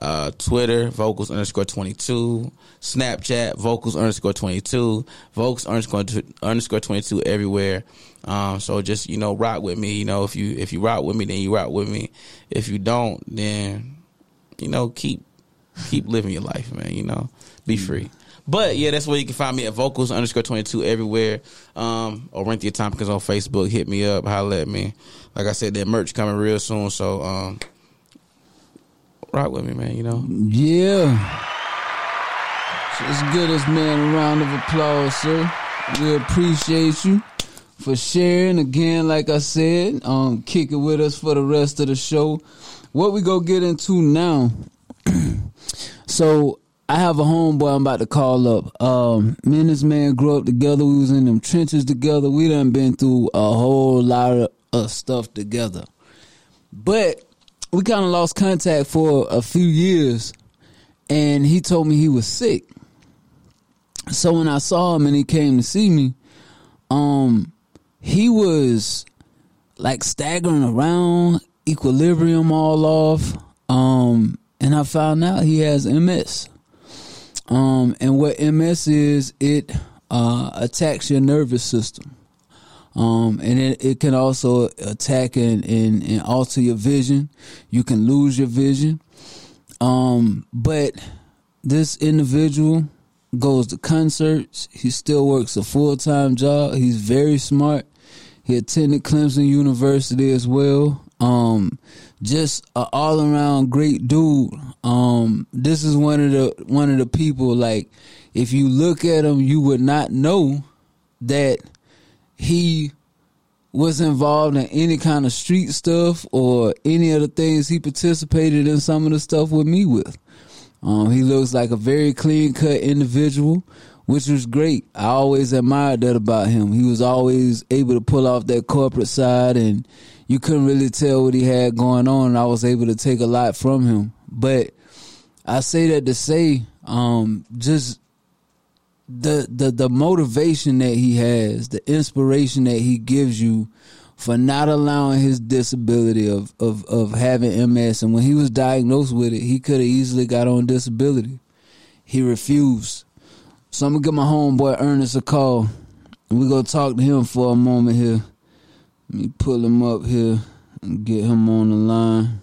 Uh, Twitter vocals underscore twenty two. Snapchat vocals underscore twenty two. Vocals underscore underscore twenty two everywhere. Um, so just you know rock with me. You know if you if you rock with me, then you rock with me. If you don't, then you know keep keep living your life, man. You know, be free. But yeah, that's where you can find me at vocals underscore twenty two everywhere. Um, or Renthia Tompkins on Facebook. Hit me up, holla at me. Like I said, that merch coming real soon. So um, rock with me, man. You know. Yeah. Let's give this man a round of applause, sir. We appreciate you for sharing again. Like I said, um, kick it with us for the rest of the show. What we go get into now? so I have a homeboy I'm about to call up. Um, me and this man grew up together. We was in them trenches together. We done been through a whole lot of, of stuff together. But we kind of lost contact for a few years, and he told me he was sick. So when I saw him and he came to see me, um, he was like staggering around, equilibrium all off, um, and I found out he has MS. Um, and what MS is, it uh, attacks your nervous system. Um, and it, it can also attack and, and, and alter your vision. You can lose your vision. Um, but this individual goes to concerts. He still works a full time job. He's very smart. He attended Clemson University as well. Um, just an all around great dude. Um, this is one of the one of the people like if you look at him, you would not know that he was involved in any kind of street stuff or any of the things he participated in some of the stuff with me with. Um, he looks like a very clean cut individual, which was great. I always admired that about him. He was always able to pull off that corporate side and you couldn't really tell what he had going on I was able to take a lot from him. But I say that to say, um, just the the the motivation that he has, the inspiration that he gives you for not allowing his disability of of of having MS and when he was diagnosed with it, he could have easily got on disability. He refused. So I'm gonna give my homeboy Ernest a call. We're gonna talk to him for a moment here. Let me pull him up here and get him on the line.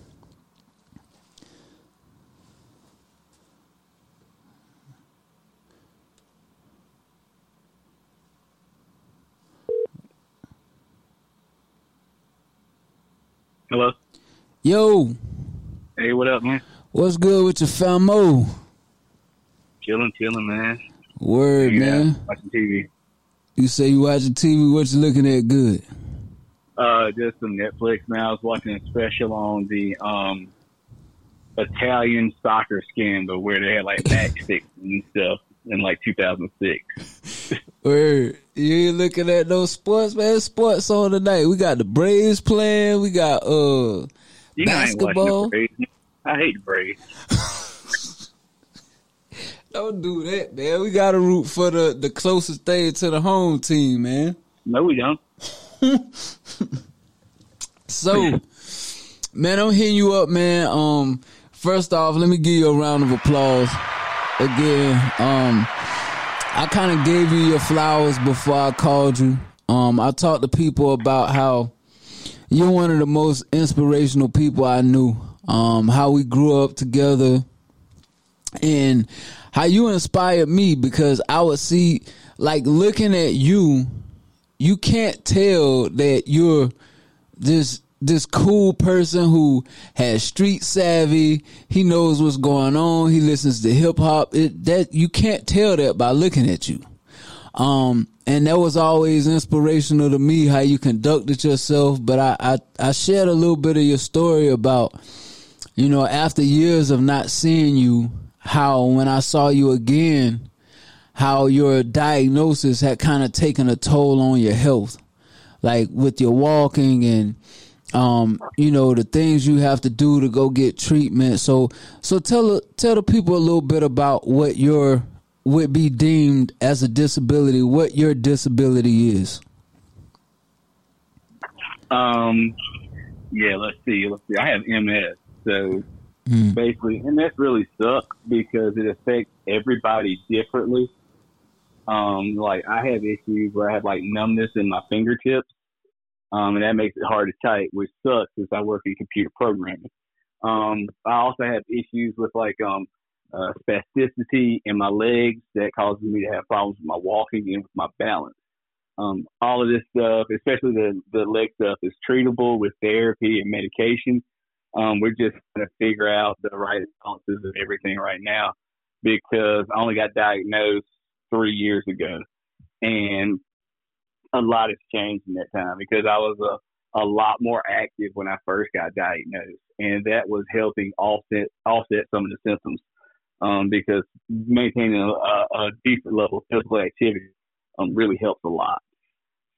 Hello. Yo, Hey, what up, man? what's good with your famo? Chilling, chilling, man. Word, Yeah, man. watching TV. You say you watching TV, what you looking at good? Uh, just some Netflix, man. I was watching a special on the um Italian soccer scandal where they had like matchsticks and stuff in like 2006. Word. You ain't looking at no sports, man. Sports on tonight. We got the Braves playing. We got uh You Basketball? I hate the Braves. don't do that, man. We gotta root for the, the closest thing to the home team, man. No, we don't. So man, I'm hitting you up, man. Um first off, let me give you a round of applause. Again, um I kind of gave you your flowers before I called you. Um I talked to people about how you're one of the most inspirational people I knew. Um, how we grew up together and how you inspired me because I would see, like, looking at you, you can't tell that you're this this cool person who has street savvy. He knows what's going on. He listens to hip hop. It that you can't tell that by looking at you. Um, and that was always inspirational to me how you conducted yourself. But I, I, I shared a little bit of your story about, you know, after years of not seeing you, how when I saw you again, how your diagnosis had kind of taken a toll on your health, like with your walking and, um, you know, the things you have to do to go get treatment. So, so tell tell the people a little bit about what your would be deemed as a disability, what your disability is. Um, yeah, let's see. Let's see. I have MS, so Mm. basically, and that really sucks because it affects everybody differently. Um, like I have issues where I have like numbness in my fingertips, um, and that makes it hard to type, which sucks since I work in computer programming. Um, I also have issues with like um, uh, spasticity in my legs that causes me to have problems with my walking and with my balance. Um, all of this stuff, especially the the leg stuff, is treatable with therapy and medication. Um, we're just trying to figure out the right balances of everything right now because I only got diagnosed three years ago, and a lot has changed in that time because I was a a lot more active when I first got diagnosed, and that was helping offset offset some of the symptoms. Um, because maintaining a, a, decent level of physical activity um, really helps a lot.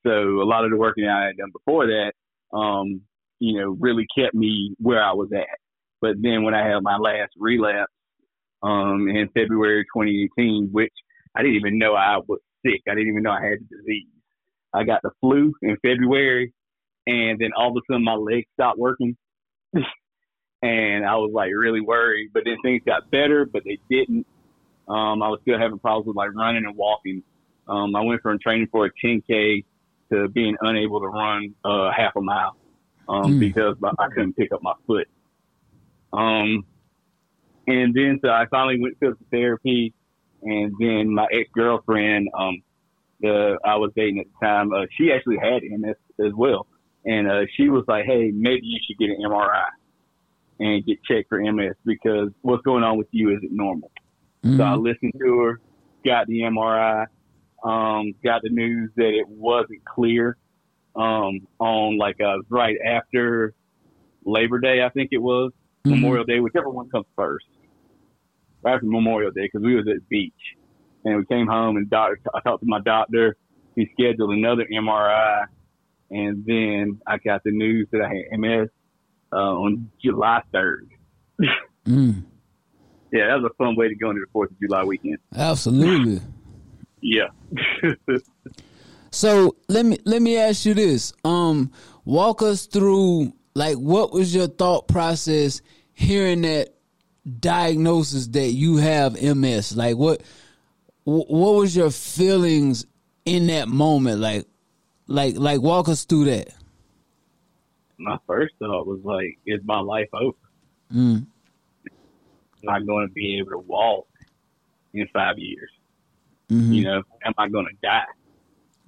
So a lot of the working I had done before that, um, you know, really kept me where I was at. But then when I had my last relapse um, in February 2018, which I didn't even know I was sick. I didn't even know I had the disease. I got the flu in February, and then all of a sudden my legs stopped working. and I was like really worried. But then things got better, but they didn't. Um, I was still having problems with like running and walking. Um, I went from training for a 10K to being unable to run uh, half a mile um, Mm. because I couldn't pick up my foot. Um, and then so I finally went to physical therapy, and then my ex girlfriend, um, the I was dating at the time, uh, she actually had MS as well, and uh, she was like, "Hey, maybe you should get an MRI and get checked for MS because what's going on with you isn't normal." So I Mhm. listened to her, got the MRI, um, got the news that it wasn't clear um, on like uh, right after Labor Day, I think it was Mhm. Memorial Day, whichever one comes first. Right after Memorial Day, because we was at the beach, and we came home and doctor. I talked to my doctor. He scheduled another MRI, and then I got the news that I had MS uh, on July third. Mm, Yeah, that was a fun way to go into the Fourth of July weekend. absolutely. Yeah. So let me let me ask you this. Um, walk us through like what was your thought process hearing that diagnosis that you have MS? Like what wh- what was your feelings in that moment? Like like like walk us through that. my first thought was like, is my life over? Mm. Am I going to be able to walk in five years? Mhm. You know, am I going to die?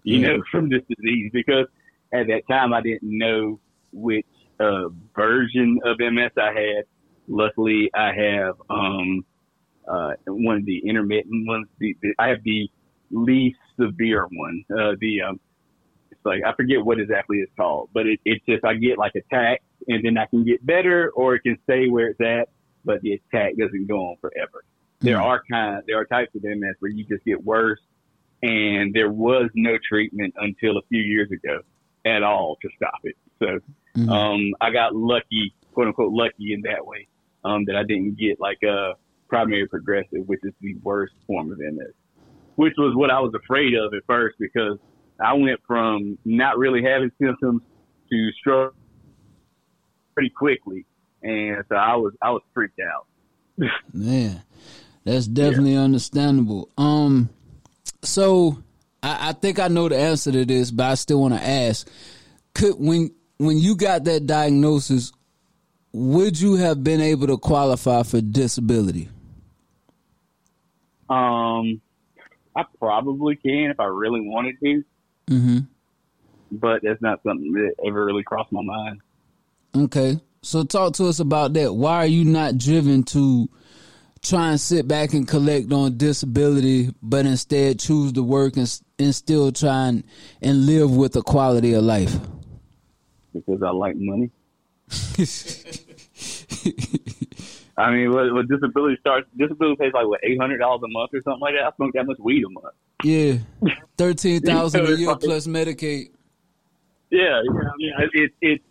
You Yeah. know, from this disease? Because at that time I didn't know which uh, version of MS I had. Luckily, I have um, uh, one of the intermittent ones. The, the, I have the least severe one. Uh, the um, it's like I forget what exactly it's called, but it, it's just I get like attacked and then I can get better, or it can stay where it's at, but the attack doesn't go on forever. There Mhm. are kind, there are types of MS where you just get worse, and there was no treatment until a few years ago at all to stop it. So Mhm. um, I got lucky, quote unquote, lucky in that way, um, that I didn't get like a primary progressive, which is the worst form of MS, which was what I was afraid of at first because I went from not really having symptoms to stroke pretty quickly, and so I was I was freaked out. Man, that's definitely understandable. Um, so I, I think I know the answer to this, but I still want to ask: Could when when you got that diagnosis, would you have been able to qualify for disability? Um, I probably can if I really wanted to, Mm-hmm. but that's not something that ever really crossed my mind. Okay, so talk to us about that. Why are you not driven to try and sit back and collect on disability, but instead choose to work and, and still try and, and live with a quality of life? because I like money. I mean, what, what disability starts? Disability pays like what eight hundred dollars a month or something like that. I smoke that much weed a month. Yeah, thirteen thousand a year plus Medicaid. Yeah, yeah, yeah. It, it,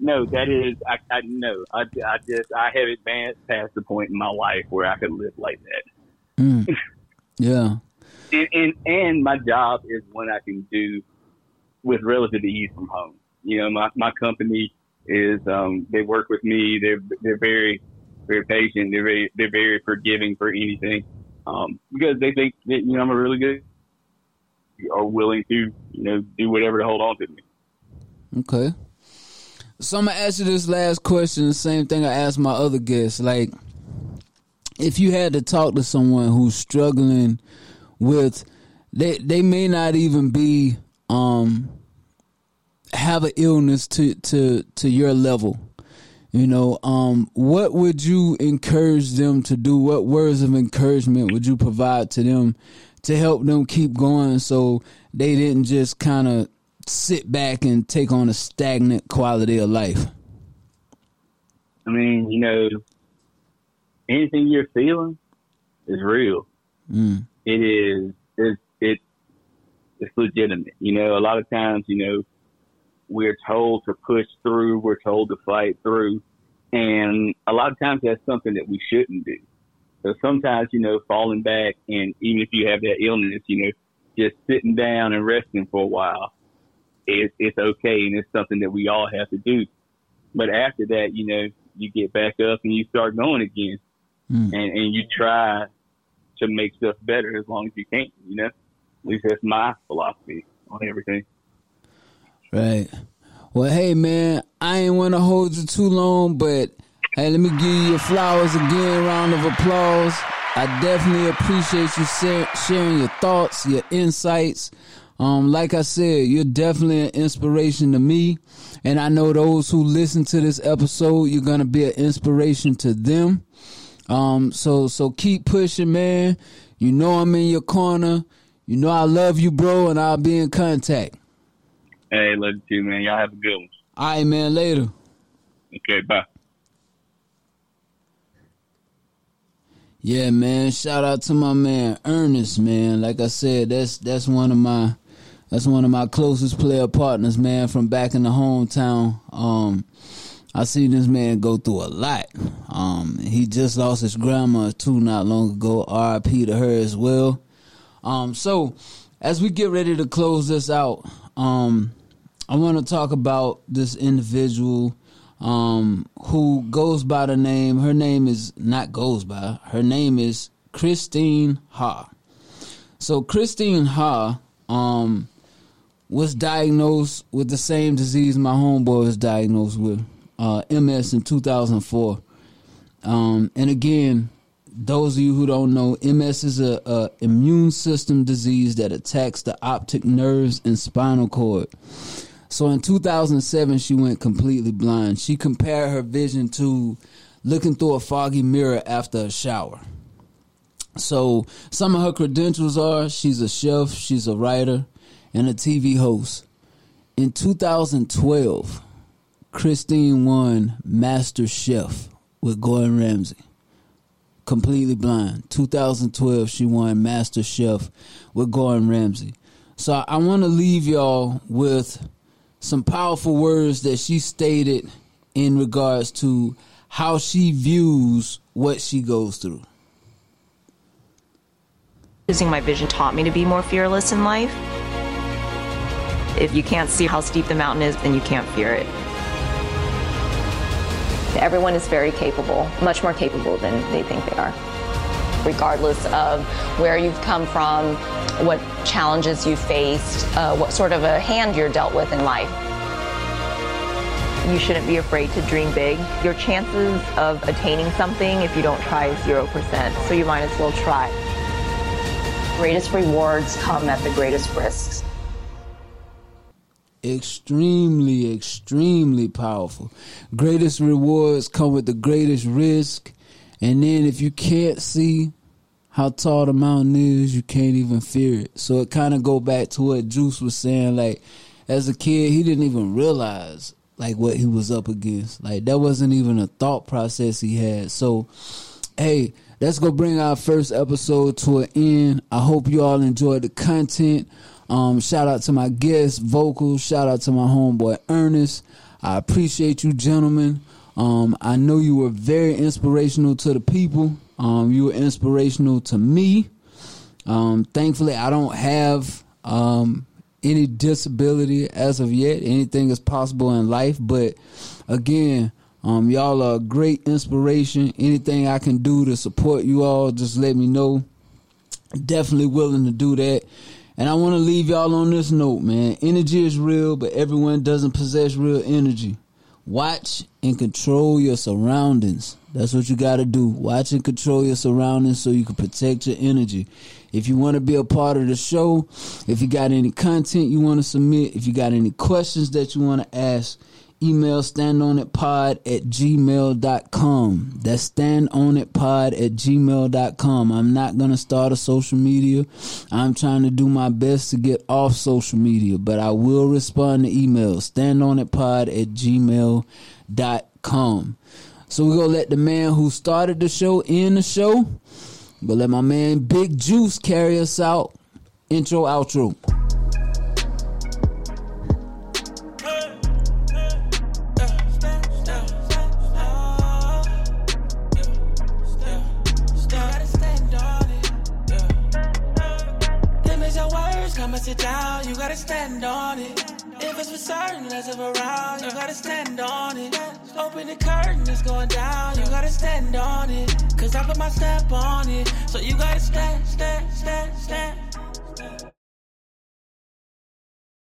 no, that is, I, I no, I, I just, I have advanced past the point in my life where I could live like that. Mm. Yeah, And, and, and my job is one I can do with relative ease from home. You know, my, my company is, um, they work with me. They're, they're very, very patient. They're very, they're very forgiving for anything. Um, because they think that, you know, I'm a really good, are willing to, you know, do whatever to hold on to me. okay. So I'm gonna ask you this last question, the same thing I asked my other guests. Like, if you had to talk to someone who's struggling with, they they may not even be um have an illness to to to your level. You know, um, what would you encourage them to do? What words of encouragement would you provide to them to help them keep going so they didn't just kind of sit back and take on a stagnant quality of life? I mean, you know, anything you're feeling is real. Mm. It is, it's, it's, it's legitimate. You know, a lot of times, you know, we're told to push through, we're told to fight through, and a lot of times that's something that we shouldn't do. So sometimes, you know, falling back and even if you have that illness, you know, just sitting down and resting for a while, it's, it's okay and it's something that we all have to do. But after that, you know, you get back up and you start going again Mm. and, and you try to make stuff better as long as you can, you know? At least that's my philosophy on everything. Right. Well, hey man, I ain't want to hold you too long, but hey, let me give you your flowers again. Round of applause. I definitely appreciate you sharing your thoughts, your insights. Um, like I said, you're definitely an inspiration to me, and I know those who listen to this episode, you're gonna be an inspiration to them. Um, so so keep pushing, man. You know I'm in your corner. You know I love you, bro, and I'll be in contact. Hey, love you too, man. Y'all have a good one. All right, man. Later. Okay, bye. Yeah, man. Shout out to my man Ernest, man. Like I said, that's that's one of my that's one of my closest player partners, man, from back in the hometown. Um, I seen this man go through a lot. Um, he just lost his grandma too not long ago. R.I.P. to her as well. Um, so as we get ready to close this out, um, I want to talk about this individual um, who goes by the name. Her name is not goes by. Her name is Christine Ha. So Christine Ha um, was diagnosed with the same disease my homeboy was diagnosed with, uh, MS in 2004. Um, and again, those of you who don't know, MS is a, a immune system disease that attacks the optic nerves and spinal cord. So in 2007, she went completely blind. She compared her vision to looking through a foggy mirror after a shower. So some of her credentials are she's a chef, she's a writer, and a TV host. In 2012, Christine won Master Chef with Gordon Ramsay. Completely blind. 2012, she won Master Chef with Gordon Ramsay. So I want to leave y'all with some powerful words that she stated in regards to how she views what she goes through. Losing my vision taught me to be more fearless in life. If you can't see how steep the mountain is, then you can't fear it. Everyone is very capable, much more capable than they think they are. Regardless of where you've come from, what challenges you faced, uh, what sort of a hand you're dealt with in life. You shouldn't be afraid to dream big. Your chances of attaining something if you don't try is 0%, so you might as well try. Greatest rewards come at the greatest risks. Extremely, extremely powerful. Greatest rewards come with the greatest risk. And then if you can't see how tall the mountain is, you can't even fear it. So it kind of go back to what Juice was saying. Like as a kid, he didn't even realize like what he was up against. Like that wasn't even a thought process he had. So, hey, that's gonna bring our first episode to an end. I hope you all enjoyed the content. Um, shout out to my guest vocals. Shout out to my homeboy Ernest. I appreciate you, gentlemen. Um, I know you were very inspirational to the people. Um, you were inspirational to me. Um, thankfully, I don't have um, any disability as of yet. Anything is possible in life, but again, um, y'all are a great inspiration. Anything I can do to support you all, just let me know. Definitely willing to do that. And I want to leave y'all on this note, man. Energy is real, but everyone doesn't possess real energy. Watch and control your surroundings. That's what you got to do. Watch and control your surroundings so you can protect your energy. If you want to be a part of the show, if you got any content you want to submit, if you got any questions that you want to ask, email standonitpod at gmail.com. That's standonitpod at gmail.com. I'm not going to start a social media. I'm trying to do my best to get off social media, but I will respond to emails. Standonitpod at gmail.com. So we're going to let the man who started the show end the show. But let my man Big Juice carry us out. Intro, outro. you down, you gotta stand on it. If it's for certain, let's have round. you gotta stand on it. Open the curtain, it's going down, you gotta stand on it. Cause I put my step on it, so you gotta stand, stand, stand, stand.